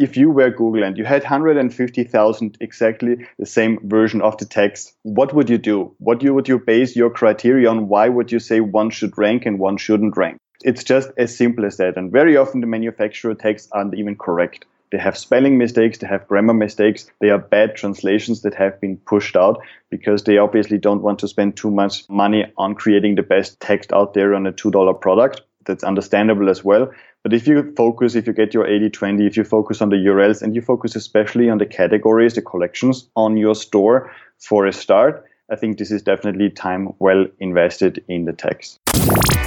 if you were Google and you had 150,000 exactly the same version of the text, what would you do? What would you base your criteria on? Why would you say one should rank and one shouldn't rank? It's just as simple as that. And very often the manufacturer texts aren't even correct. They have spelling mistakes, they have grammar mistakes, they are bad translations that have been pushed out because they obviously don't want to spend too much money on creating the best text out there on a $2 product. That's understandable as well. But if you focus, if you get your 80 20, if you focus on the URLs and you focus especially on the categories, the collections on your store for a start, I think this is definitely time well invested in the text.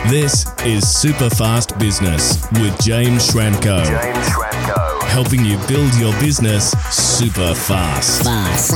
This is Super Fast Business with James Schramko. James Schramko. Helping you build your business super fast. Fast.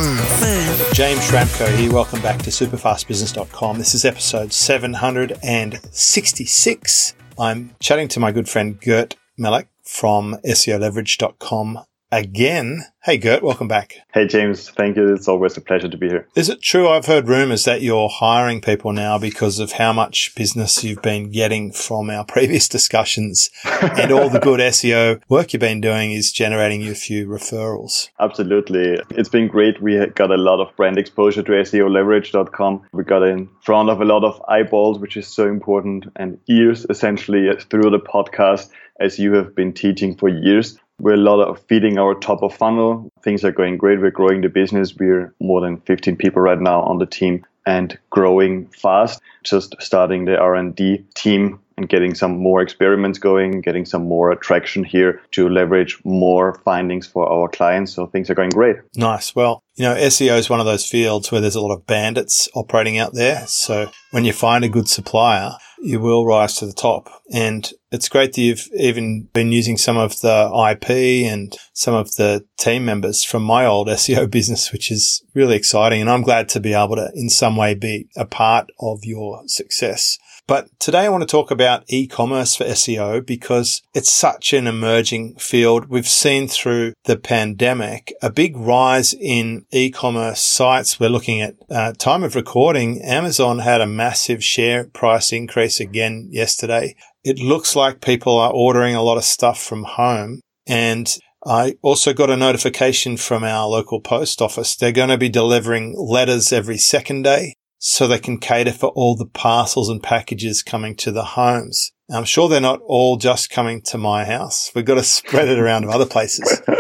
James Schramko here. Welcome back to superfastbusiness.com. This is episode 766. I'm chatting to my good friend Gert Mellak from SEOleverage.com again. Hey, Gert, welcome back. Hey, James. Thank you. It's always a pleasure to be here. Is it true? I've heard rumors that you're hiring people now because of how much business you've been getting from our previous discussions and all the good SEO work you've been doing is generating you a few referrals. Absolutely. It's been great. We got a lot of brand exposure to SEOleverage.com. We got in front of a lot of eyeballs, which is so important, and ears essentially through the podcast as you have been teaching for years. We're a lot of feeding our top of funnel. Things are going great. We're growing the business. We're more than 15 people right now on the team and growing fast. Just starting the R&D team and getting some more experiments going, getting some more attraction here to leverage more findings for our clients. So things are going great. Nice. Well, you know, SEO is one of those fields where there's a lot of bandits operating out there. So when you find a good supplier, you will rise to the top. And it's great that you've even been using some of the IP and some of the team members from my old SEO business, which is really exciting. And I'm glad to be able to in some way be a part of your success. But today I want to talk about e-commerce for SEO because it's such an emerging field. We've seen through the pandemic a big rise in e-commerce sites. We're looking at uh, time of recording. Amazon had a massive share price increase again yesterday. It looks like people are ordering a lot of stuff from home and I also got a notification from our local post office. They're going to be delivering letters every second day so they can cater for all the parcels and packages coming to the homes. I'm sure they're not all just coming to my house. We've got to spread it around to other places.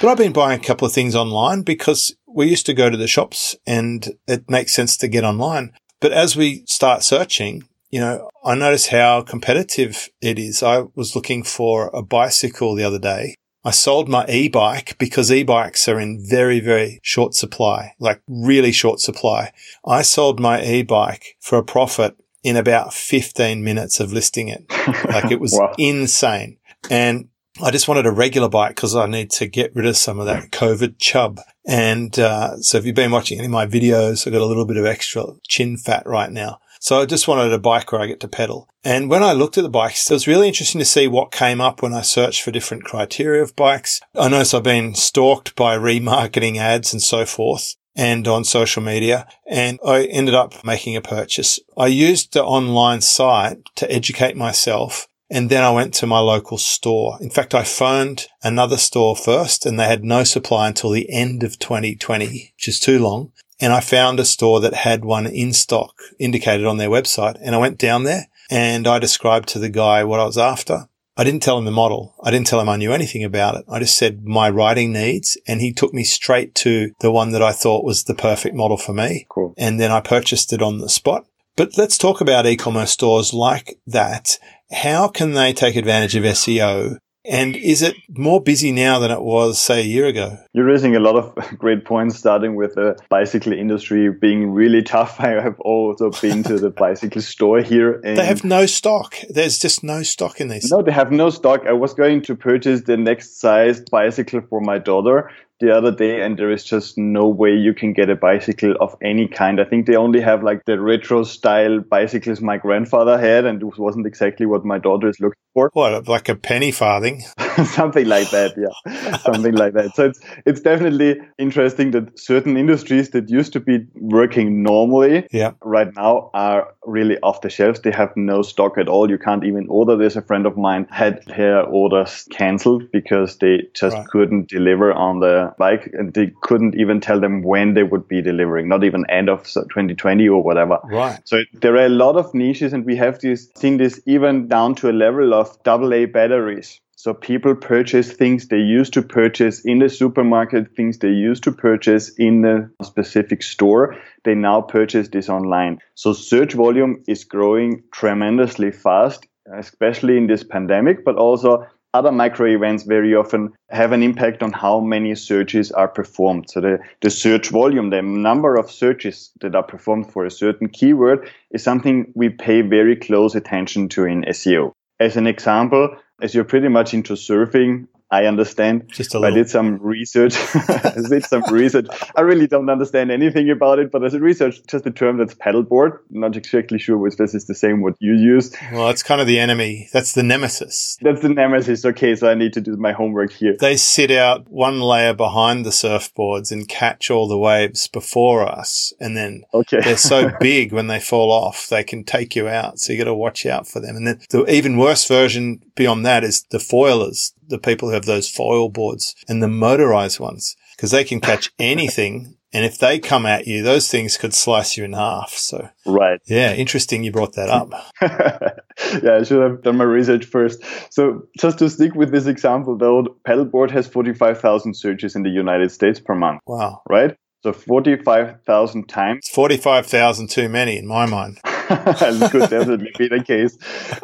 But I've been buying a couple of things online because we used to go to the shops and it makes sense to get online. But as we start searching, you know, I notice how competitive it is. I was looking for a bicycle the other day I sold my e-bike because e-bikes are in very, very short supply, like really short supply. I sold my e-bike for a profit in about 15 minutes of listing it. Like it was wow. insane. And I just wanted a regular bike because I need to get rid of some of that COVID chub. And uh, so if you've been watching any of my videos, I've got a little bit of extra chin fat right now. So I just wanted a bike where I get to pedal. And when I looked at the bikes, it was really interesting to see what came up when I searched for different criteria of bikes. I noticed I've been stalked by remarketing ads and so forth and on social media. And I ended up making a purchase. I used the online site to educate myself. And then I went to my local store. In fact, I phoned another store first and they had no supply until the end of 2020, which is too long and I found a store that had one in stock indicated on their website. And I went down there and I described to the guy what I was after. I didn't tell him the model. I didn't tell him I knew anything about it. I just said my writing needs and he took me straight to the one that I thought was the perfect model for me. Cool. And then I purchased it on the spot. But let's talk about e-commerce stores like that. How can they take advantage of SEO and is it more busy now than it was, say, a year ago? You're raising a lot of great points, starting with the bicycle industry being really tough. I have also been to the bicycle store here. And they have no stock. There's just no stock in this. No, they have no stock. I was going to purchase the next sized bicycle for my daughter the other day and there is just no way you can get a bicycle of any kind. I think they only have like the retro style bicycles my grandfather had and it wasn't exactly what my daughter is looking for. What, like a penny farthing? something like that. Yeah, something like that. So it's it's definitely interesting that certain industries that used to be working normally, yeah. right now are really off the shelves. They have no stock at all. You can't even order. There's a friend of mine had her orders cancelled because they just Right. couldn't deliver on the bike, and they couldn't even tell them when they would be delivering. Not even end of 2020 or whatever. Right. So there are a lot of niches, and we have this seen this even down to a level of AA batteries. So people purchase things they used to purchase in the supermarket, things they used to purchase in the specific store. They now purchase this online. So search volume is growing tremendously fast, especially in this pandemic, but also other micro events very often have an impact on how many searches are performed. So the, the search volume, the number of searches that are performed for a certain keyword is something we pay very close attention to in SEO. As an example, as you're pretty much into surfing, I understand. Just a I little. did some research. I did some research. I really don't understand anything about it, but as a research, just a term that's paddleboard. Not exactly sure if this is the same what you use. Well, it's kind of the enemy. That's the nemesis. That's the nemesis. Okay, so I need to do my homework here. They sit out one layer behind the surfboards and catch all the waves before us. And then Okay. they're so big when they fall off, they can take you out. So you got to watch out for them. And then the even worse version beyond that is the foilers, the people who have those foil boards and the motorized ones, because they can catch anything. And if they come at you, those things could slice you in half. So right. yeah, interesting you brought that up. yeah, I should have done my research first. So just to stick with this example though, paddleboard has 45,000 searches in the United States per month, Wow. right? So 45,000 times It's 45,000 too many in my mind. it could definitely be the case.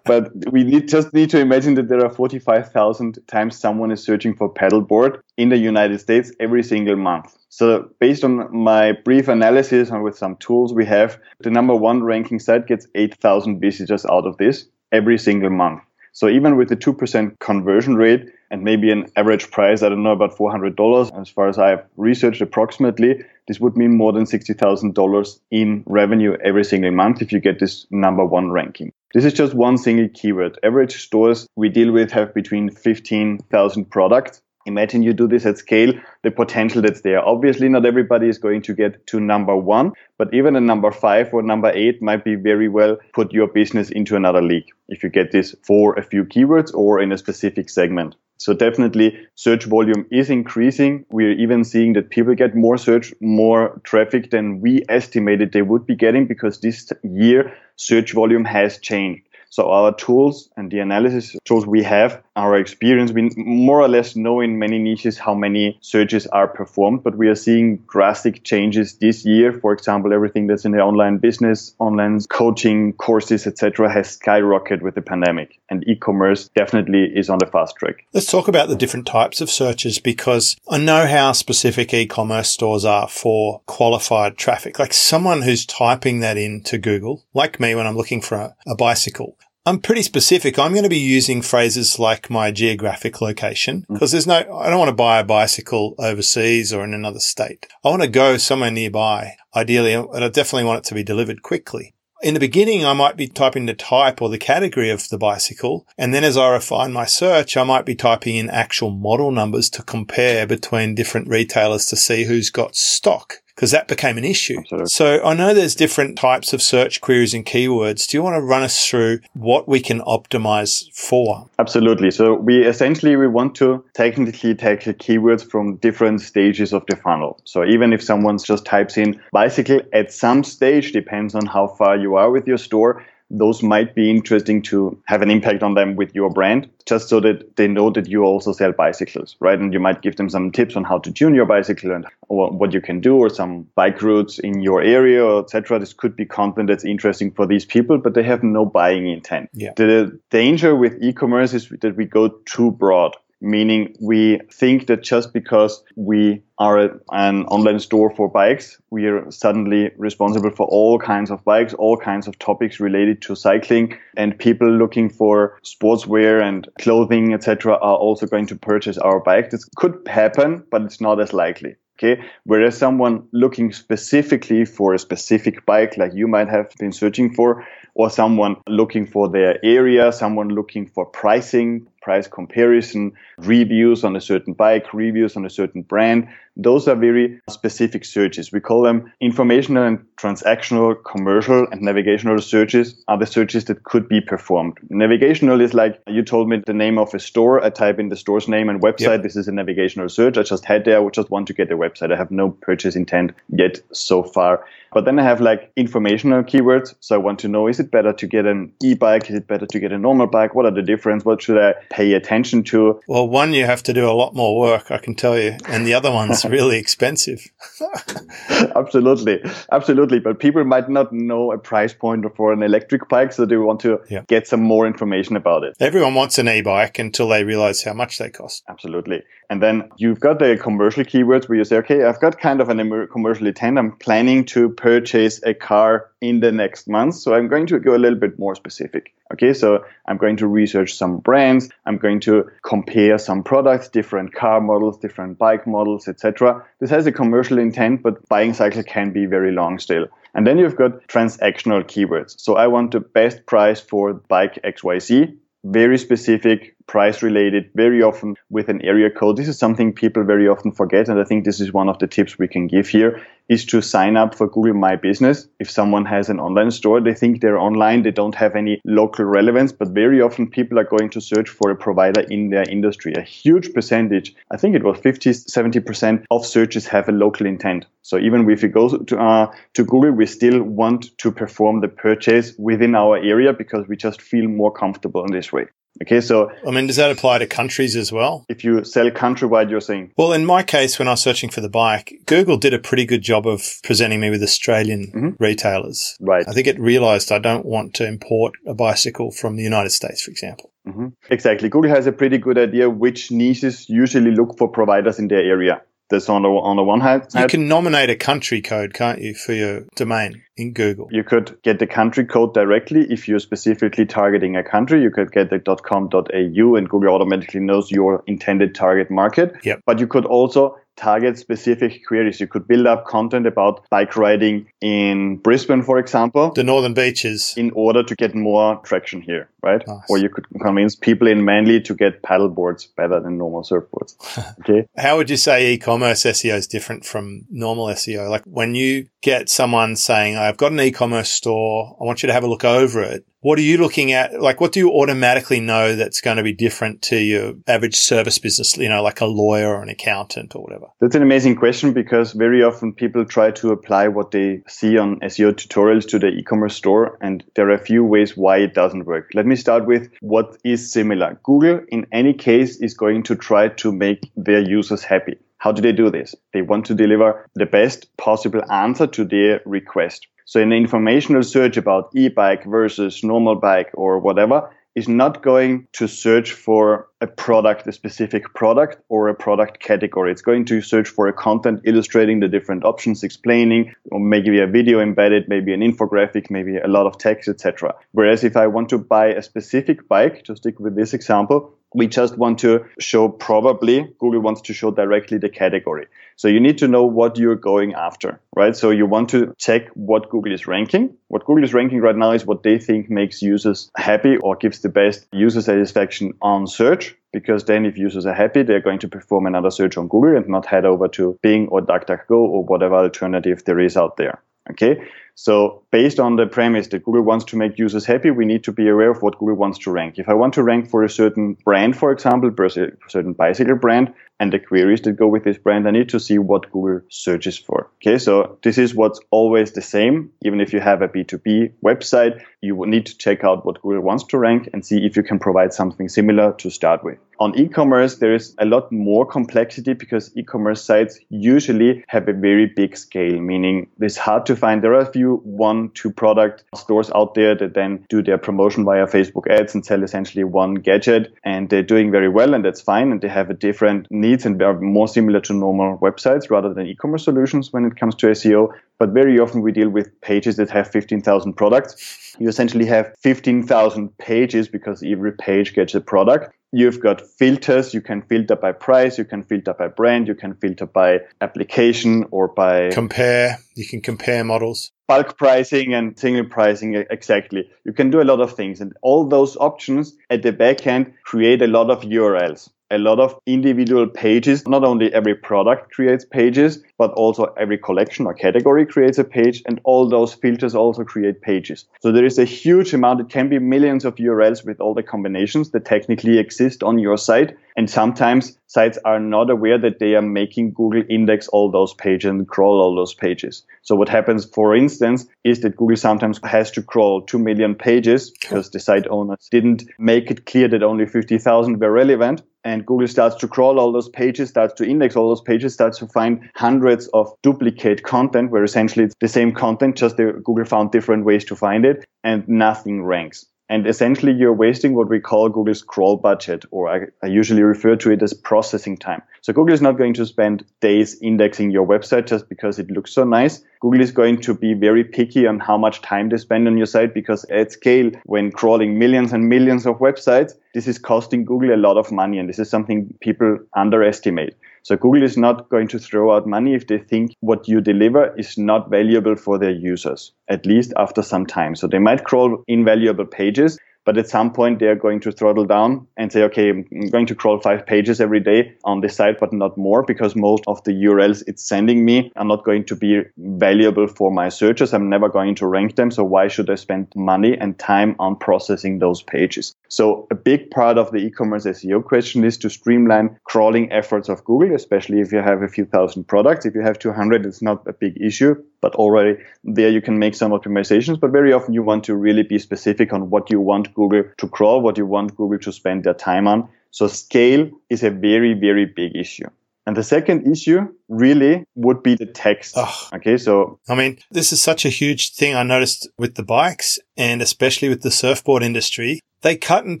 But we need just need to imagine that there are 45,000 times someone is searching for paddleboard in the United States every single month. So based on my brief analysis and with some tools we have, the number one ranking site gets 8,000 visitors out of this every single month. So even with the 2% conversion rate and maybe an average price, I don't know, about $400, as far as I've researched approximately, this would mean more than $60,000 in revenue every single month if you get this number one ranking. This is just one single keyword. Average stores we deal with have between 15,000 products. Imagine you do this at scale, the potential that's there. Obviously, not everybody is going to get to number one, but even a number five or number eight might be very well put your business into another league if you get this for a few keywords or in a specific segment. So definitely search volume is increasing. We're even seeing that people get more search, more traffic than we estimated they would be getting because this year search volume has changed. So our tools and the analysis tools we have, our experience, we more or less know in many niches how many searches are performed, but we are seeing drastic changes this year. For example, everything that's in the online business, online coaching courses, etc., has skyrocketed with the pandemic, and e-commerce definitely is on the fast track. Let's talk about the different types of searches because I know how specific e-commerce stores are for qualified traffic. Like someone who's typing that into Google, like me when I'm looking for a, a bicycle. I'm pretty specific. I'm going to be using phrases like my geographic location mm. because there's no, I don't want to buy a bicycle overseas or in another state. I want to go somewhere nearby, ideally, and I definitely want it to be delivered quickly. In the beginning, I might be typing the type or the category of the bicycle. And then as I refine my search, I might be typing in actual model numbers to compare between different retailers to see who's got stock because that became an issue. Absolutely. So I know there's different types of search queries and keywords. Do you want to run us through what we can optimize for? Absolutely. So we essentially we want to technically tackle keywords from different stages of the funnel. So even if someone just types in bicycle at some stage, depends on how far you are with your store, those might be interesting to have an impact on them with your brand, just so that they know that you also sell bicycles, right? And you might give them some tips on how to tune your bicycle and what you can do, or some bike routes in your area, etc. This could be content that's interesting for these people, but they have no buying intent. Yeah. The danger with e-commerce is that we go too broad meaning we think that just because we are a, an online store for bikes, we are suddenly responsible for all kinds of bikes, all kinds of topics related to cycling, and people looking for sportswear and clothing, etc., are also going to purchase our bike. This could happen, but it's not as likely. Okay. Whereas someone looking specifically for a specific bike, like you might have been searching for, or someone looking for their area, someone looking for pricing, price comparison, reviews on a certain bike, reviews on a certain brand. Those are very specific searches. We call them informational and transactional, commercial and navigational searches are the searches that could be performed. Navigational is like you told me the name of a store. I type in the store's name and website. Yep. This is a navigational search. I just head there. I just want to get the website. I have no purchase intent yet so far. But then I have like informational keywords. So I want to know, is it better to get an e-bike? Is it better to get a normal bike? What are the difference? What should I pay attention to? Well, one, you have to do a lot more work, I can tell you. And the other one's really expensive. absolutely. Absolutely. But people might not know a price point for an electric bike. So they want to yeah. get some more information about it. Everyone wants an e-bike until they realize how much they cost. Absolutely. And then you've got the commercial keywords where you say, okay, I've got kind of an commercial intent. I'm planning to purchase a car in the next month. So I'm going to go a little bit more specific. Okay, so I'm going to research some brands. I'm going to compare some products, different car models, different bike models, etc. This has a commercial intent, but buying cycle can be very long still. And then you've got transactional keywords. So I want the best price for bike XYZ very specific, price related, very often with an area code. This is something people very often forget. And I think this is one of the tips we can give here is to sign up for Google My Business. If someone has an online store, they think they're online, they don't have any local relevance, but very often people are going to search for a provider in their industry. A huge percentage, I think it was 50, 70% of searches have a local intent. So even if you go to, uh, to Google, we still want to perform the purchase within our area because we just feel more comfortable in this way. Okay, so I mean, does that apply to countries as well? If you sell countrywide, you're saying? Well, in my case, when I was searching for the bike, Google did a pretty good job of presenting me with Australian mm-hmm. retailers. Right. I think it realized I don't want to import a bicycle from the United States, for example. Mm-hmm. Exactly. Google has a pretty good idea which niches usually look for providers in their area. That's on the on the one hand. You can nominate a country code, can't you, for your domain in Google? You could get the country code directly if you're specifically targeting a country. You could get the .com.au, and Google automatically knows your intended target market. Yep. But you could also target specific queries. You could build up content about bike riding in Brisbane, for example. The northern beaches. In order to get more traction here, right? Nice. Or you could convince people in Manly to get paddle boards better than normal surfboards. Okay. How would you say e-commerce SEO is different from normal SEO? Like when you get someone saying, I've got an e-commerce store. I want you to have a look over it what are you looking at? Like, what do you automatically know that's going to be different to your average service business, you know, like a lawyer or an accountant or whatever? That's an amazing question because very often people try to apply what they see on SEO tutorials to the e-commerce store. And there are a few ways why it doesn't work. Let me start with what is similar. Google, in any case, is going to try to make their users happy. How do they do this? They want to deliver the best possible answer to their request. So an informational search about e-bike versus normal bike or whatever is not going to search for a product, a specific product or a product category. It's going to search for a content illustrating the different options, explaining, or maybe a video embedded, maybe an infographic, maybe a lot of text, etc. Whereas if I want to buy a specific bike, to stick with this example, we just want to show probably Google wants to show directly the category. So you need to know what you're going after, right? So you want to check what Google is ranking. What Google is ranking right now is what they think makes users happy or gives the best user satisfaction on search. Because then if users are happy, they're going to perform another search on Google and not head over to Bing or DuckDuckGo or whatever alternative there is out there. Okay. So based on the premise that Google wants to make users happy, we need to be aware of what Google wants to rank. If I want to rank for a certain brand, for example, a certain bicycle brand, and the queries that go with this brand, I need to see what Google searches for. Okay, so this is what's always the same. Even if you have a B2B website, you will need to check out what Google wants to rank and see if you can provide something similar to start with. On e-commerce, there is a lot more complexity because e-commerce sites usually have a very big scale, meaning it's hard to find. There are a few one, two product stores out there that then do their promotion via Facebook ads and sell essentially one gadget and they're doing very well and that's fine and they have a different needs and are more similar to normal websites rather than e-commerce solutions when it comes to SEO. But very often we deal with pages that have 15,000 products. You essentially have 15,000 pages because every page gets a product. You've got filters. You can filter by price. You can filter by brand. You can filter by application or by compare. You can compare models. Bulk pricing and single pricing, exactly. You can do a lot of things. And all those options at the back end create a lot of URLs a lot of individual pages. Not only every product creates pages, but also every collection or category creates a page, and all those filters also create pages. So there is a huge amount. It can be millions of URLs with all the combinations that technically exist on your site. And sometimes sites are not aware that they are making Google index all those pages and crawl all those pages. So what happens, for instance, is that Google sometimes has to crawl 2 million pages because the site owners didn't make it clear that only 50,000 were relevant. And Google starts to crawl all those pages, starts to index all those pages, starts to find hundreds of duplicate content where essentially it's the same content, just Google found different ways to find it and nothing ranks. And essentially, you're wasting what we call Google's crawl budget, or I, I, usually refer to it as processing time. So Google is not going to spend days indexing your website just because it looks so nice. Google is going to be very picky on how much time they spend on your site because at scale, when crawling millions and millions of websites, this is costing Google a lot of money. And this is something people underestimate. So Google is not going to throw out money if they think what you deliver is not valuable for their users, at least after some time. So they might crawl invaluable pages, but at some point, they are going to throttle down and say, okay, I'm going to crawl five pages every day on this site, but not more because most of the URLs it's sending me are not going to be valuable for my searches. I'm never going to rank them. So why should I spend money and time on processing those pages? So a big part of the e-commerce SEO question is to streamline crawling efforts of Google, especially if you have a few thousand products. If you have 200, it's not a big issue, but already there you can make some optimizations. But very often you want to really be specific on what you want Google to crawl, what you want Google to spend their time on. So scale is a very, very big issue. And the second issue really would be the text. Oh, okay, so I mean, this is such a huge thing I noticed with the bikes and especially with the surfboard industry. They cut and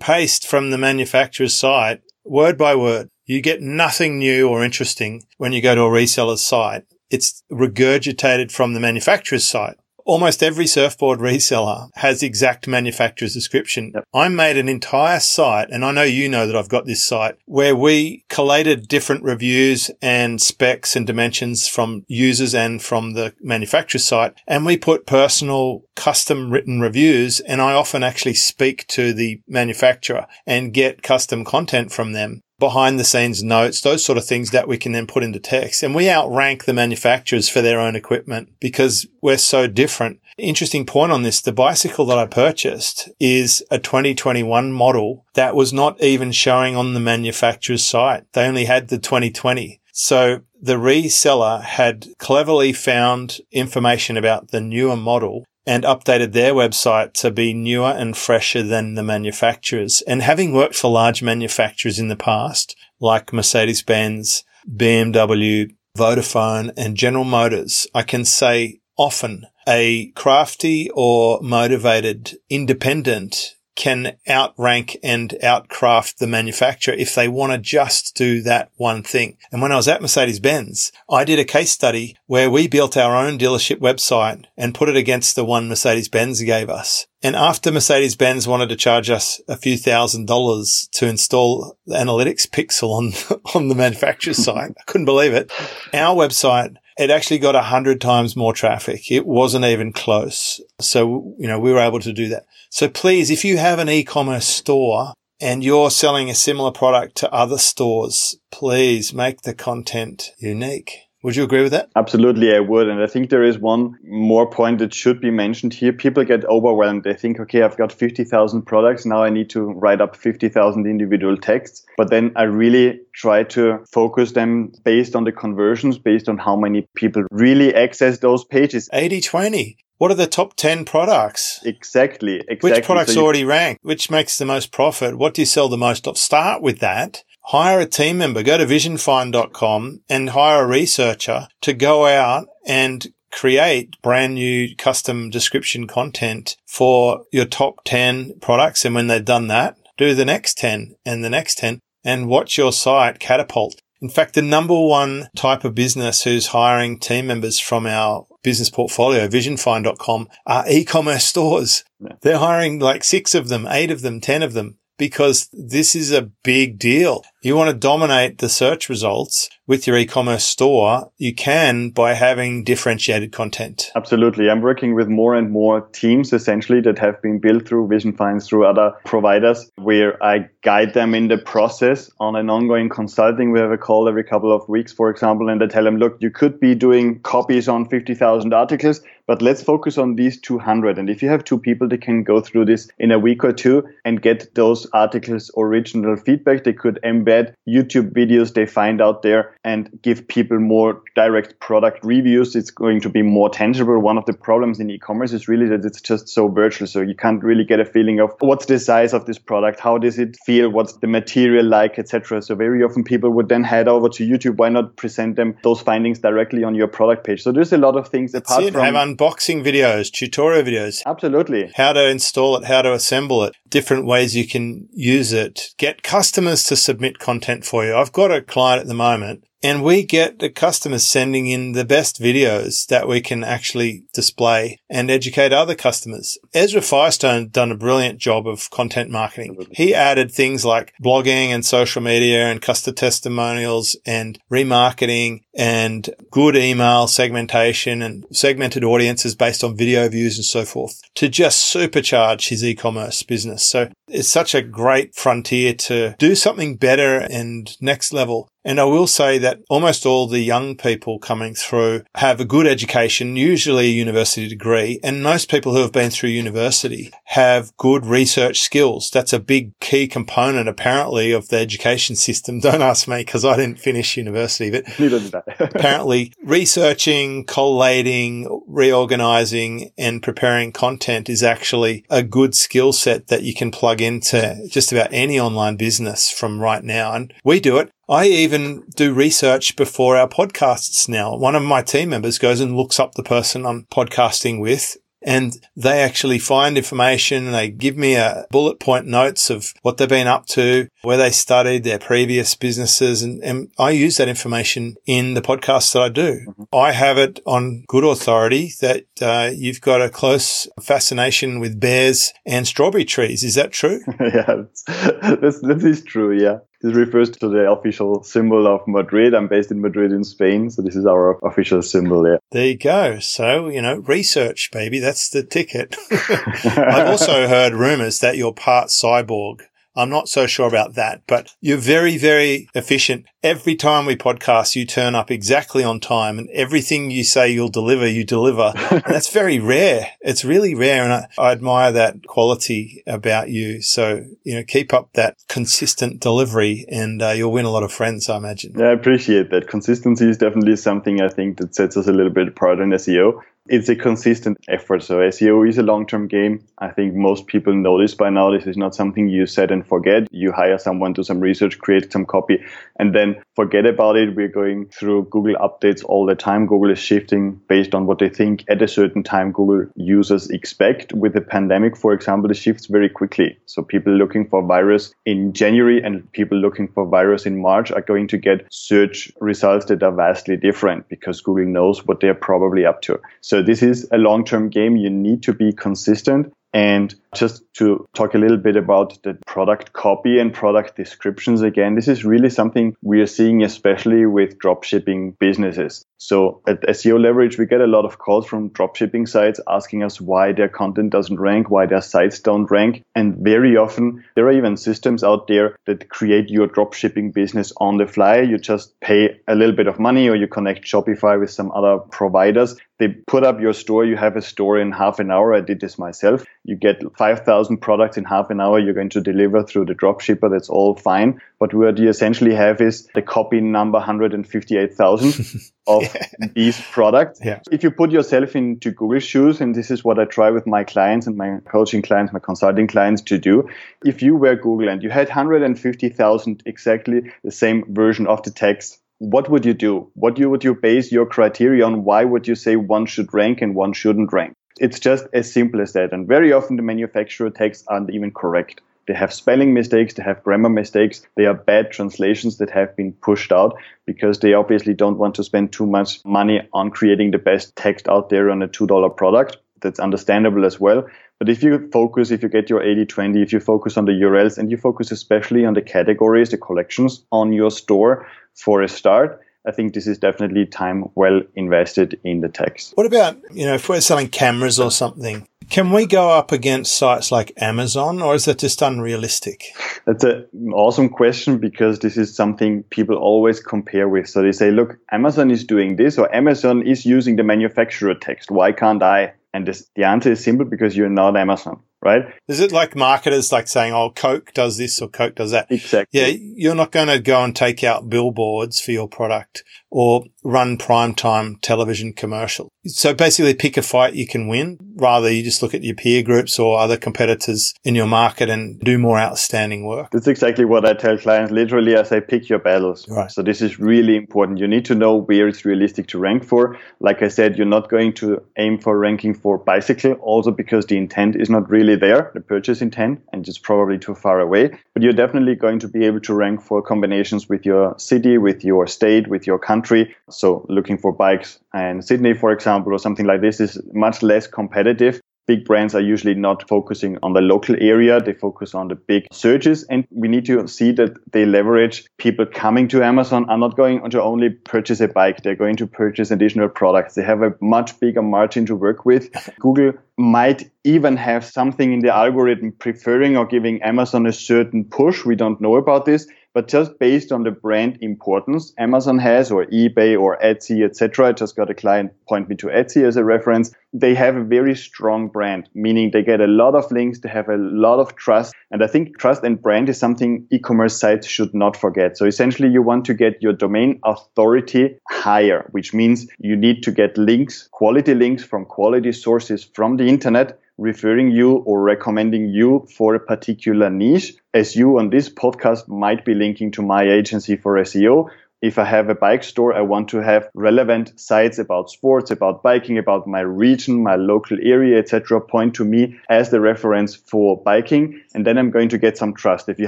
paste from the manufacturer's site word by word. You get nothing new or interesting when you go to a reseller's site. It's regurgitated from the manufacturer's site almost every surfboard reseller has the exact manufacturer's description. Yep. I made an entire site, and I know you know that I've got this site, where we collated different reviews and specs and dimensions from users and from the manufacturer's site, and we put personal custom written reviews, and I often actually speak to the manufacturer and get custom content from them behind the scenes notes, those sort of things that we can then put into text. And we outrank the manufacturers for their own equipment because we're so different. Interesting point on this. The bicycle that I purchased is a 2021 model that was not even showing on the manufacturer's site. They only had the 2020. So the reseller had cleverly found information about the newer model and updated their website to be newer and fresher than the manufacturers. And having worked for large manufacturers in the past, like Mercedes-Benz, BMW, Vodafone and General Motors, I can say often a crafty or motivated independent can outrank and outcraft the manufacturer if they want to just do that one thing. And when I was at Mercedes Benz, I did a case study where we built our own dealership website and put it against the one Mercedes Benz gave us. And after Mercedes Benz wanted to charge us a few thousand dollars to install the analytics pixel on, on the manufacturer's site, I couldn't believe it. Our website it actually got a hundred times more traffic. It wasn't even close. So, you know, we were able to do that. So please, if you have an e-commerce store and you're selling a similar product to other stores, please make the content unique. Would you agree with that? Absolutely, I would. And I think there is one more point that should be mentioned here. People get overwhelmed. They think, okay, I've got 50,000 products. Now I need to write up 50,000 individual texts. But then I really try to focus them based on the conversions, based on how many people really access those pages. 80 20. What are the top 10 products? Exactly. exactly. Which products so you- already rank? Which makes the most profit? What do you sell the most of? Start with that. Hire a team member. Go to visionfind.com and hire a researcher to go out and create brand new custom description content for your top 10 products. And when they've done that, do the next 10 and the next 10 and watch your site catapult. In fact, the number one type of business who's hiring team members from our business portfolio, visionfind.com, are e-commerce stores. Yeah. They're hiring like six of them, eight of them, 10 of them. because this is a big deal. You want to dominate the search results with your e-commerce store. You can by having differentiated content. Absolutely. I'm working with more and more teams essentially that have been built through Vision Finds through other providers where I guide them in the process on an ongoing consulting. We have a call every couple of weeks, for example, and I tell them, look, you could be doing copies on 50,000 articles, but let's focus on these 200. And if you have two people, they can go through this in a week or two and get those articles original feedback. They could embed YouTube videos they find out there and give people more direct product reviews. It's going to be more tangible. One of the problems in e-commerce is really that it's just so virtual. So you can't really get a feeling of what's the size of this product, how does it feel, what's the material like, etc. So very often people would then head over to YouTube. Why not present them those findings directly on your product page? So there's a lot of things apart from have unboxing videos, tutorial videos. Absolutely. How to install it, how to assemble it, different ways you can use it. Get customers to submit content for you. I've got a client at the moment and we get the customers sending in the best videos that we can actually display and educate other customers. Ezra Firestone done a brilliant job of content marketing. He added things like blogging and social media and customer testimonials and remarketing and good email segmentation and segmented audiences based on video views and so forth to just supercharge his e-commerce business. So it's such a great frontier to do something better and next level and I will say that almost all the young people coming through have a good education, usually a university degree. And most people who have been through university have good research skills. That's a big key component, apparently, of the education system. Don't ask me because I didn't finish university, but apparently researching, collating, reorganizing and preparing content is actually a good skill set that you can plug into just about any online business from right now. And we do it. I even do research before our podcasts now. One of my team members goes and looks up the person I'm podcasting with and they actually find information and they give me a bullet point notes of what they've been up to, where they studied their previous businesses. And, and I use that information in the podcasts that I do. Mm-hmm. I have it on good authority that uh, you've got a close fascination with bears and strawberry trees. Is that true? yeah, this is true. Yeah. This refers to the official symbol of Madrid. I'm based in Madrid in Spain, so this is our official symbol there. There you go. So, you know, research, baby, that's the ticket. I've also heard rumors that you're part cyborg. I'm not so sure about that, but you're very, very efficient. Every time we podcast, you turn up exactly on time and everything you say you'll deliver, you deliver. and that's very rare. It's really rare. And I, I admire that quality about you. So, you know, keep up that consistent delivery and uh, you'll win a lot of friends, I imagine. Yeah, I appreciate that. Consistency is definitely something I think that sets us a little bit apart in SEO it's a consistent effort. So SEO is a long-term game. I think most people know this by now. This is not something you set and forget. You hire someone, to do some research, create some copy, and then forget about it. We're going through Google updates all the time. Google is shifting based on what they think at a certain time Google users expect. With the pandemic, for example, it shifts very quickly. So people looking for virus in January and people looking for virus in March are going to get search results that are vastly different because Google knows what they're probably up to. So this is a long-term game. You need to be consistent. And just to talk a little bit about the product copy and product descriptions again, this is really something we are seeing, especially with dropshipping businesses. So at SEO Leverage, we get a lot of calls from dropshipping sites asking us why their content doesn't rank, why their sites don't rank. And very often there are even systems out there that create your dropshipping business on the fly. You just pay a little bit of money or you connect Shopify with some other providers. They put up your store. You have a store in half an hour. I did this myself. You get 5,000 products in half an hour. You're going to deliver through the dropshipper. That's all fine. But what you essentially have is the copy number 158,000 of yeah. these products. Yeah. If you put yourself into Google shoes, and this is what I try with my clients and my coaching clients, my consulting clients to do. If you were Google and you had 150,000 exactly the same version of the text, what would you do? What you, would you base your criteria on? Why would you say one should rank and one shouldn't rank? It's just as simple as that. And very often the manufacturer texts aren't even correct. They have spelling mistakes, they have grammar mistakes, they are bad translations that have been pushed out because they obviously don't want to spend too much money on creating the best text out there on a $2 product. That's understandable as well. But if you focus, if you get your 80 20, if you focus on the URLs and you focus especially on the categories, the collections on your store for a start, I think this is definitely time well invested in the text. What about, you know, if we're selling cameras or something, can we go up against sites like Amazon or is that just unrealistic? That's an awesome question because this is something people always compare with. So they say, look, Amazon is doing this or Amazon is using the manufacturer text. Why can't I? And this, the answer is simple because you're not Amazon right? Is it like marketers like saying, "Oh, Coke does this or Coke does that"? Exactly. Yeah, you're not going to go and take out billboards for your product or run primetime television commercial. So basically, pick a fight you can win. Rather, you just look at your peer groups or other competitors in your market and do more outstanding work. That's exactly what I tell clients. Literally, I say, pick your battles. Right. So this is really important. You need to know where it's realistic to rank for. Like I said, you're not going to aim for ranking for bicycle, also because the intent is not really there, the purchase intent, and it's probably too far away. But you're definitely going to be able to rank for combinations with your city, with your state, with your country. So looking for bikes and Sydney, for example, or something like this is much less competitive big brands are usually not focusing on the local area. They focus on the big searches. And we need to see that they leverage people coming to Amazon are not going to only purchase a bike. They're going to purchase additional products. They have a much bigger margin to work with. Google might even have something in the algorithm preferring or giving Amazon a certain push. We don't know about this. But just based on the brand importance Amazon has or eBay or Etsy, etc. I just got a client point me to Etsy as a reference. They have a very strong brand, meaning they get a lot of links, they have a lot of trust. And I think trust and brand is something e-commerce sites should not forget. So essentially you want to get your domain authority higher, which means you need to get links, quality links from quality sources from the internet referring you or recommending you for a particular niche, as you on this podcast might be linking to my agency for SEO. If I have a bike store, I want to have relevant sites about sports, about biking, about my region, my local area, etc. Point to me as the reference for biking, and then I'm going to get some trust. If you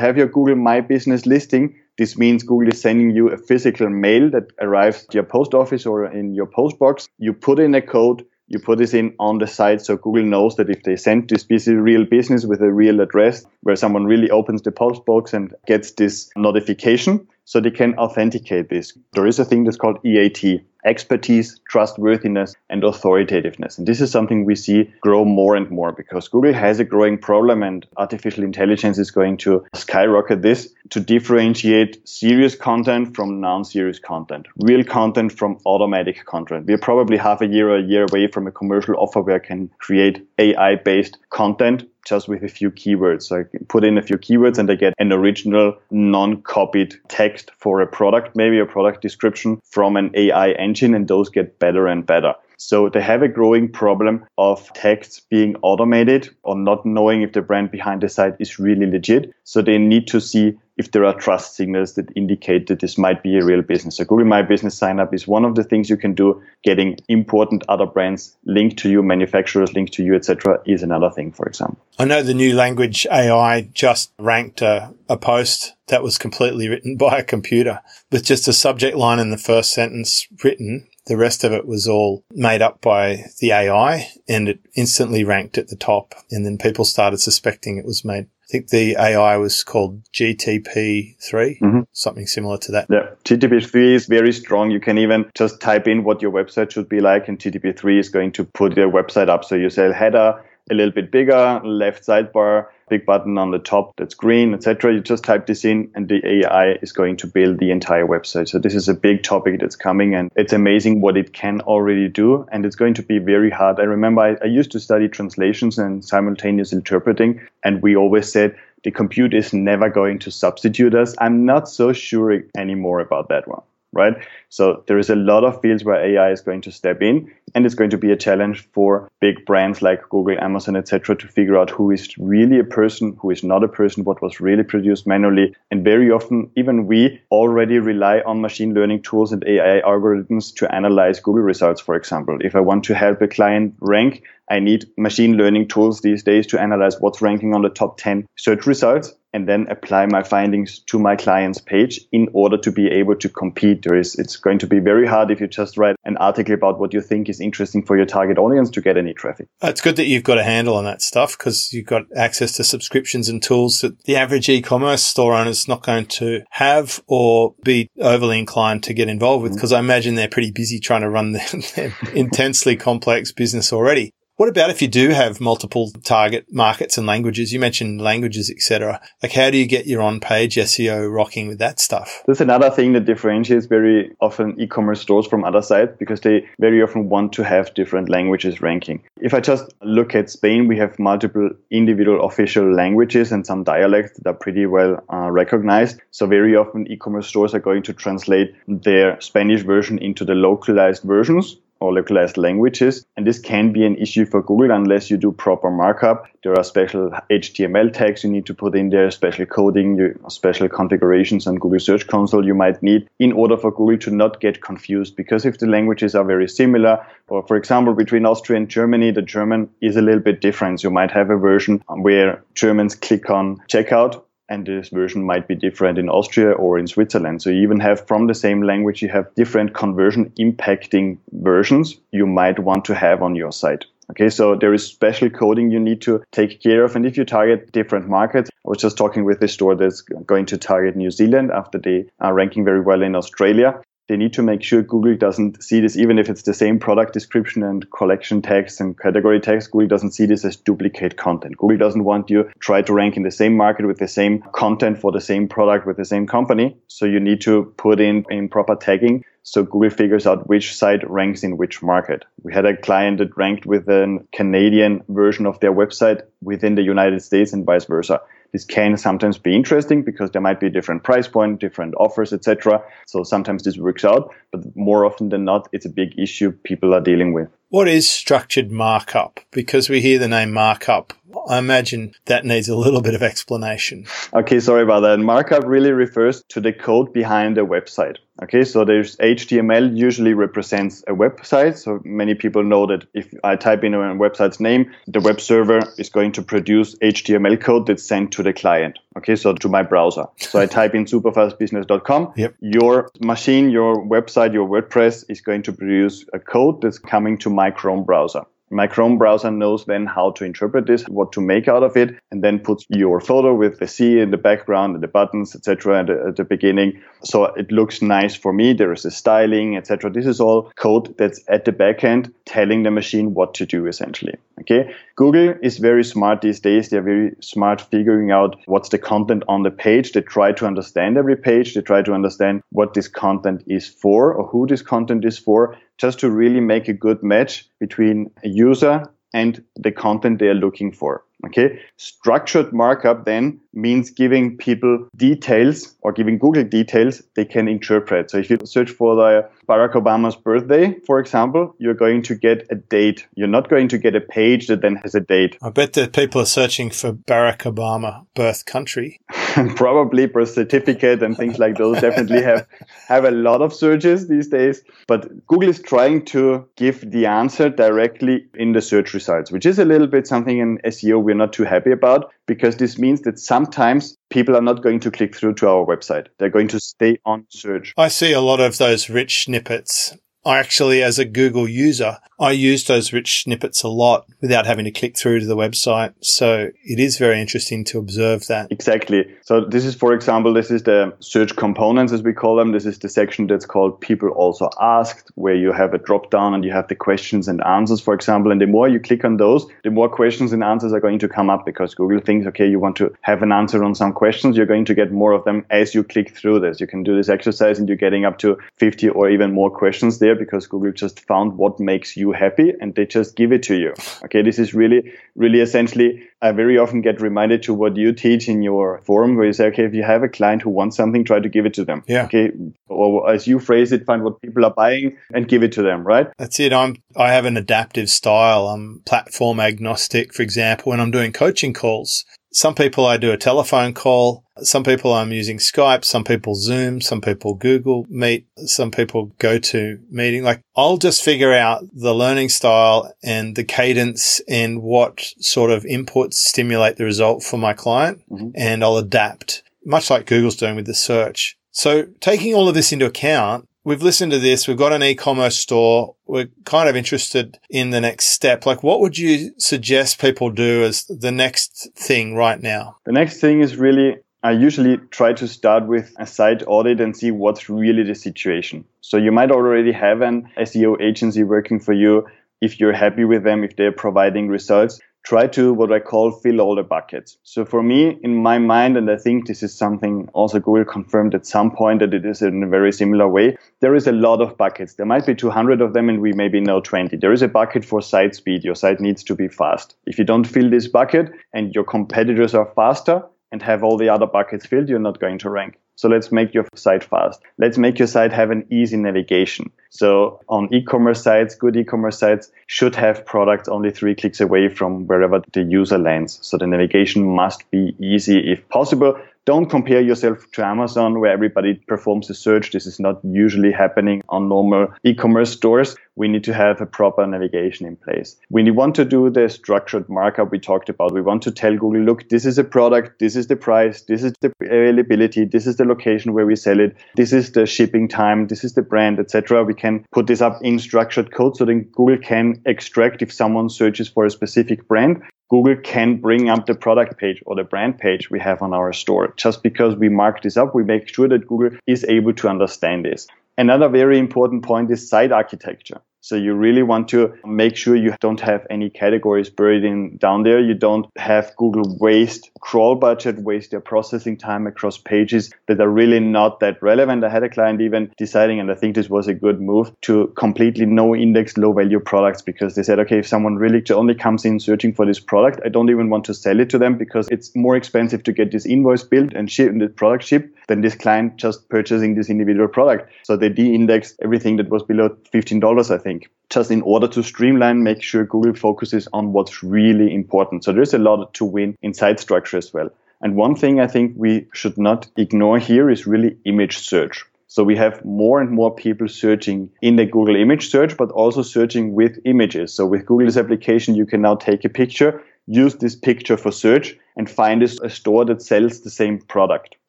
have your Google My Business listing, this means Google is sending you a physical mail that arrives to your post office or in your post box. You put in a code, you put this in on the site so Google knows that if they send this of real business with a real address where someone really opens the post box and gets this notification, so they can authenticate this. There is a thing that's called EAT, expertise, trustworthiness, and authoritativeness. And this is something we see grow more and more because Google has a growing problem and artificial intelligence is going to skyrocket this to differentiate serious content from non-serious content, real content from automatic content. We're probably half a year or a year away from a commercial offer where I can create AI-based content just with a few keywords. So I put in a few keywords and I get an original non-copied text for a product, maybe a product description from an AI engine and those get better and better. So they have a growing problem of texts being automated or not knowing if the brand behind the site is really legit. So they need to see if there are trust signals that indicate that this might be a real business. So Google My Business sign up is one of the things you can do. Getting important other brands linked to you, manufacturers linked to you, etc., is another thing, for example. I know the new language AI just ranked a, a post that was completely written by a computer with just a subject line in the first sentence written the rest of it was all made up by the AI and it instantly ranked at the top. And then people started suspecting it was made. I think the AI was called GTP3, mm-hmm. something similar to that. Yeah, GTP3 is very strong. You can even just type in what your website should be like, and GTP3 is going to put your website up. So you say header, a little bit bigger, left sidebar, big button on the top that's green, etc. You just type this in and the AI is going to build the entire website. So this is a big topic that's coming and it's amazing what it can already do. And it's going to be very hard. I remember I, I used to study translations and simultaneous interpreting and we always said the computer is never going to substitute us. I'm not so sure anymore about that one right? So there is a lot of fields where AI is going to step in, and it's going to be a challenge for big brands like Google, Amazon, etc., to figure out who is really a person, who is not a person, what was really produced manually. And very often, even we already rely on machine learning tools and AI algorithms to analyze Google results, for example. If I want to help a client rank, I need machine learning tools these days to analyze what's ranking on the top 10 search results and then apply my findings to my client's page in order to be able to compete. There is, it's going to be very hard if you just write an article about what you think is interesting for your target audience to get any traffic. It's good that you've got a handle on that stuff because you've got access to subscriptions and tools that the average e-commerce store owner is not going to have or be overly inclined to get involved with because mm-hmm. I imagine they're pretty busy trying to run their, their intensely complex business already. What about if you do have multiple target markets and languages? You mentioned languages, etc. Like, how do you get your on-page SEO rocking with that stuff? That's another thing that differentiates very often e-commerce stores from other sites because they very often want to have different languages ranking. If I just look at Spain, we have multiple individual official languages and some dialects that are pretty well uh, recognized. So very often e-commerce stores are going to translate their Spanish version into the localized versions or localized languages. And this can be an issue for Google unless you do proper markup. There are special HTML tags you need to put in there, special coding, special configurations on Google Search Console you might need in order for Google to not get confused. Because if the languages are very similar, or for example, between Austria and Germany, the German is a little bit different. You might have a version where Germans click on checkout and this version might be different in Austria or in Switzerland. So you even have from the same language, you have different conversion impacting versions you might want to have on your site. Okay, so there is special coding you need to take care of. And if you target different markets, I was just talking with a store that's going to target New Zealand after they are ranking very well in Australia they need to make sure Google doesn't see this, even if it's the same product description and collection text and category text, Google doesn't see this as duplicate content. Google doesn't want you try to rank in the same market with the same content for the same product with the same company. So you need to put in, in proper tagging so Google figures out which site ranks in which market. We had a client that ranked with a Canadian version of their website within the United States and vice versa. This can sometimes be interesting because there might be a different price point, different offers, etc. So sometimes this works out, but more often than not, it's a big issue people are dealing with. What is structured markup? Because we hear the name markup I imagine that needs a little bit of explanation. Okay, sorry about that. Markup really refers to the code behind a website. Okay, so there's HTML usually represents a website. So many people know that if I type in a website's name, the web server is going to produce HTML code that's sent to the client. Okay, so to my browser. So I type in superfastbusiness.com. Yep. Your machine, your website, your WordPress is going to produce a code that's coming to my Chrome browser. My Chrome browser knows then how to interpret this, what to make out of it, and then puts your photo with the sea in the background and the buttons, etc. At, at, the beginning. So it looks nice for me. There is a styling, etc. This is all code that's at the back end telling the machine what to do essentially. Okay. Google is very smart these days. They're very smart figuring out what's the content on the page. They try to understand every page. They try to understand what this content is for or who this content is for just to really make a good match between a user and the content they are looking for. Okay. Structured markup then means giving people details or giving Google details they can interpret. So if you search for the Barack Obama's birthday, for example, you're going to get a date. You're not going to get a page that then has a date. I bet that people are searching for Barack Obama birth country. Probably birth certificate and things like those definitely have, have a lot of searches these days. But Google is trying to give the answer directly in the search results, which is a little bit something in SEO we're not too happy about because this means that sometimes people are not going to click through to our website. They're going to stay on search. I see a lot of those rich snippets I actually, as a Google user, I use those rich snippets a lot without having to click through to the website. So it is very interesting to observe that. Exactly. So this is, for example, this is the search components as we call them. This is the section that's called people also asked, where you have a drop down and you have the questions and answers, for example. And the more you click on those, the more questions and answers are going to come up because Google thinks, okay, you want to have an answer on some questions. You're going to get more of them as you click through this. You can do this exercise and you're getting up to 50 or even more questions there there because Google just found what makes you happy and they just give it to you. Okay, this is really, really essentially, I very often get reminded to what you teach in your forum where you say, okay, if you have a client who wants something, try to give it to them. Yeah. Okay. Or as you phrase it, find what people are buying and give it to them, right? That's it. I'm, I have an adaptive style. I'm platform agnostic, for example, when I'm doing coaching calls. Some people I do a telephone call. Some people I'm using Skype. Some people Zoom. Some people Google Meet. Some people go to meeting. Like I'll just figure out the learning style and the cadence and what sort of inputs stimulate the result for my client mm-hmm. and I'll adapt much like Google's doing with the search. So taking all of this into account, we've listened to this. We've got an e-commerce store. We're kind of interested in the next step. Like what would you suggest people do as the next thing right now? The next thing is really I usually try to start with a site audit and see what's really the situation. So you might already have an SEO agency working for you. If you're happy with them, if they're providing results, try to what I call fill all the buckets. So for me, in my mind, and I think this is something also Google confirmed at some point that it is in a very similar way, there is a lot of buckets. There might be 200 of them and we maybe know 20. There is a bucket for site speed. Your site needs to be fast. If you don't fill this bucket and your competitors are faster, and have all the other buckets filled, you're not going to rank. So let's make your site fast. Let's make your site have an easy navigation. So on e-commerce sites, good e-commerce sites should have products only three clicks away from wherever the user lands. So the navigation must be easy if possible. Don't compare yourself to Amazon where everybody performs a search. This is not usually happening on normal e-commerce stores. We need to have a proper navigation in place. You want to do the structured markup we talked about, we want to tell Google, look, this is a product, this is the price, this is the availability, this is the location where we sell it, this is the shipping time, this is the brand, etc. We can put this up in structured code so then Google can extract if someone searches for a specific brand Google can bring up the product page or the brand page we have on our store. Just because we mark this up, we make sure that Google is able to understand this. Another very important point is site architecture. So you really want to make sure you don't have any categories buried in down there. You don't have Google waste crawl budget, waste their processing time across pages that are really not that relevant. I had a client even deciding, and I think this was a good move, to completely no index low value products because they said, okay, if someone really only comes in searching for this product, I don't even want to sell it to them because it's more expensive to get this invoice built and ship the product shipped than this client just purchasing this individual product. So they de-indexed everything that was below $15, I think, just in order to streamline, make sure Google focuses on what's really important. So there's a lot to win in site structure as well. And one thing I think we should not ignore here is really image search. So we have more and more people searching in the Google image search, but also searching with images. So with Google's application, you can now take a picture, use this picture for search and find a store that sells the same product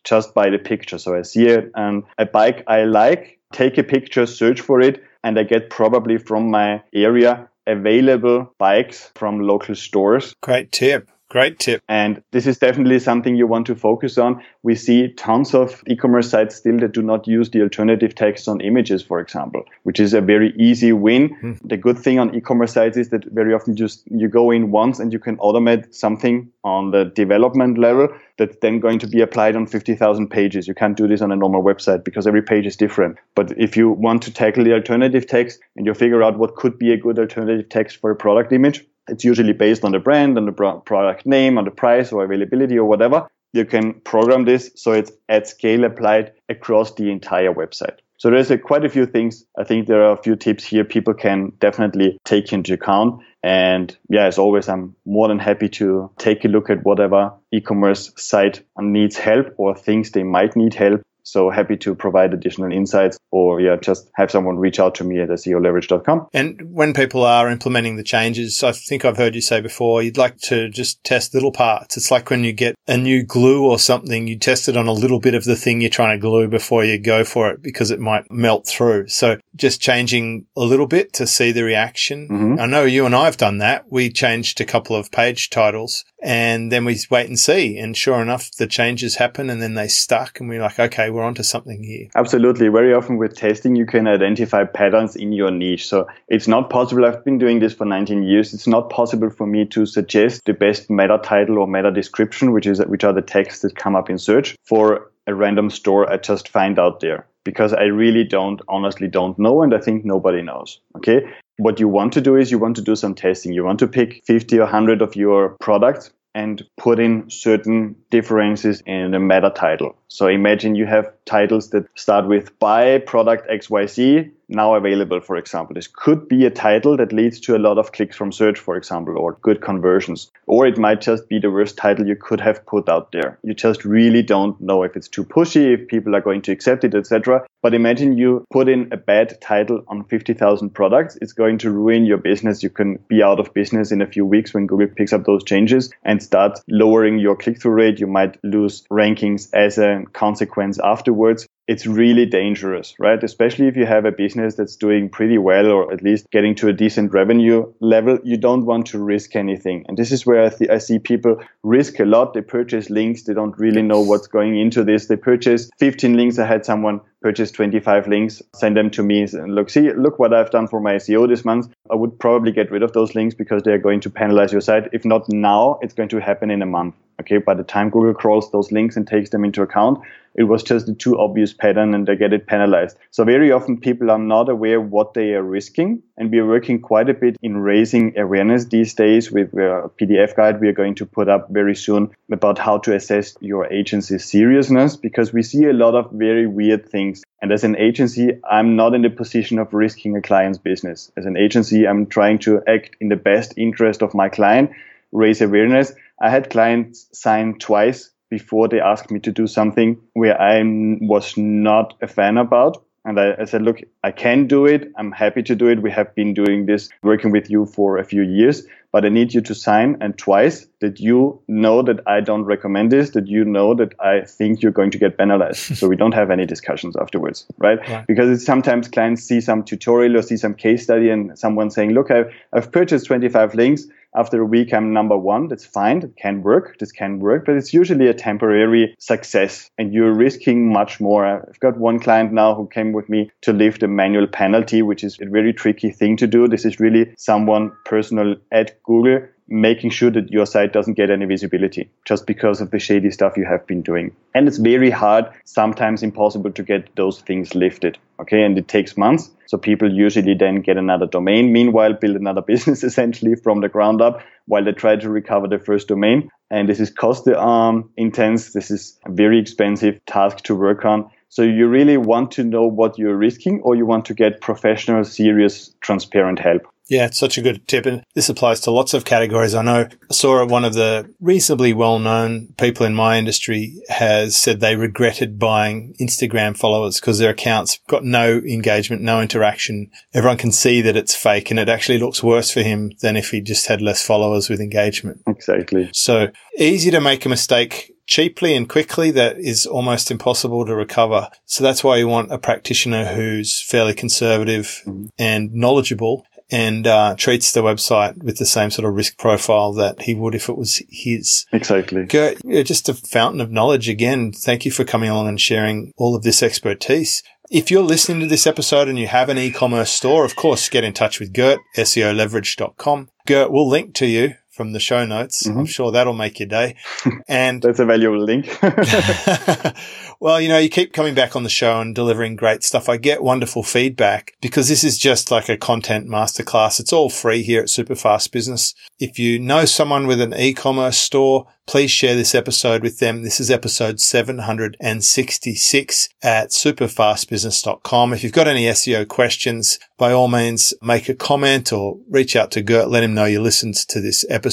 just by the picture. So I see a, um, a bike I like, take a picture, search for it, and I get probably from my area available bikes from local stores. Great tip. Great tip. And this is definitely something you want to focus on. We see tons of e-commerce sites still that do not use the alternative text on images, for example, which is a very easy win. Hmm. The good thing on e-commerce sites is that very often just you go in once and you can automate something on the development level that's then going to be applied on 50,000 pages. You can't do this on a normal website because every page is different. But if you want to tackle the alternative text and you figure out what could be a good alternative text for a product image, it's usually based on the brand, and the product name, on the price or availability or whatever. You can program this so it's at scale applied across the entire website. So there's a, quite a few things. I think there are a few tips here people can definitely take into account. And yeah, as always, I'm more than happy to take a look at whatever e-commerce site needs help or thinks they might need help so happy to provide additional insights or yeah, just have someone reach out to me at SEOleverage.com. And when people are implementing the changes, I think I've heard you say before, you'd like to just test little parts. It's like when you get a new glue or something, you test it on a little bit of the thing you're trying to glue before you go for it because it might melt through. So just changing a little bit to see the reaction. Mm-hmm. I know you and I have done that. We changed a couple of page titles and then we wait and see. And sure enough, the changes happen and then they stuck and we're like, okay, we're onto something here. Absolutely. Very often with testing, you can identify patterns in your niche. So it's not possible. I've been doing this for 19 years. It's not possible for me to suggest the best meta title or meta description, which is, which are the texts that come up in search for a random store I just find out there because I really don't, honestly don't know. And I think nobody knows. Okay. What you want to do is you want to do some testing. You want to pick 50 or 100 of your products and put in certain differences in the meta title. So imagine you have titles that start with buy product XYZ now available, for example. This could be a title that leads to a lot of clicks from search, for example, or good conversions. Or it might just be the worst title you could have put out there. You just really don't know if it's too pushy, if people are going to accept it, etc. But imagine you put in a bad title on 50,000 products. It's going to ruin your business. You can be out of business in a few weeks when Google picks up those changes and start lowering your click through rate. You might lose rankings as a consequence afterwards words it's really dangerous, right? Especially if you have a business that's doing pretty well or at least getting to a decent revenue level, you don't want to risk anything. And this is where I, th- I see people risk a lot. They purchase links. They don't really know what's going into this. They purchase 15 links. I had someone purchase 25 links, send them to me and look, see, look what I've done for my SEO this month. I would probably get rid of those links because they're going to penalize your site. If not now, it's going to happen in a month. Okay. By the time Google crawls those links and takes them into account, it was just too obvious pattern and they get it penalized. So very often people are not aware what they are risking. And we are working quite a bit in raising awareness these days with uh, a PDF guide we are going to put up very soon about how to assess your agency's seriousness because we see a lot of very weird things. And as an agency, I'm not in the position of risking a client's business. As an agency, I'm trying to act in the best interest of my client, raise awareness. I had clients sign twice before they asked me to do something where I was not a fan about. And I, I, said, look, I can do it. I'm happy to do it. We have been doing this, working with you for a few years, but I need you to sign and twice that you know that I don't recommend this, that you know that I think you're going to get penalized. so we don't have any discussions afterwards, right? right. Because it's sometimes clients see some tutorial or see some case study and someone saying, look, I've, I've purchased 25 links after a week I'm number one. That's fine. It can work. This can work, but it's usually a temporary success and you're risking much more. I've got one client now who came with me to lift a manual penalty, which is a very tricky thing to do. This is really someone personal at Google making sure that your site doesn't get any visibility just because of the shady stuff you have been doing. And it's very hard, sometimes impossible to get those things lifted. Okay. And it takes months. So people usually then get another domain, meanwhile, build another business essentially from the ground up while they try to recover the first domain. And this is cost um, intense. This is a very expensive task to work on. So you really want to know what you're risking or you want to get professional, serious, transparent help. Yeah, it's such a good tip. And this applies to lots of categories. I know I saw one of the reasonably well known people in my industry has said they regretted buying Instagram followers because their accounts got no engagement, no interaction. Everyone can see that it's fake and it actually looks worse for him than if he just had less followers with engagement. Exactly. So easy to make a mistake cheaply and quickly that is almost impossible to recover. So that's why you want a practitioner who's fairly conservative mm-hmm. and knowledgeable and uh, treats the website with the same sort of risk profile that he would if it was his. Exactly. Gert, you're just a fountain of knowledge again. Thank you for coming along and sharing all of this expertise. If you're listening to this episode and you have an e-commerce store, of course, get in touch with Gert, SEOleverage.com. Gert, we'll link to you from the show notes. Mm-hmm. I'm sure that'll make your day. And that's a valuable link. well, you know, you keep coming back on the show and delivering great stuff. I get wonderful feedback because this is just like a content masterclass. It's all free here at Superfast Business. If you know someone with an e-commerce store, please share this episode with them. This is episode 766 at superfastbusiness.com. If you've got any SEO questions, by all means, make a comment or reach out to Gert. Let him know you listened to this episode.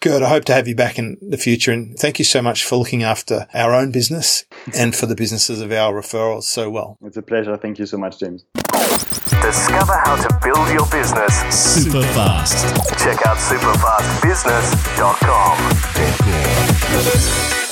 Gert, I hope to have you back in the future. And thank you so much for looking after our own business and for the businesses of our referrals so well. It's a pleasure. Thank you so much, James. Discover how to build your business super fast. Check out superfastbusiness.com.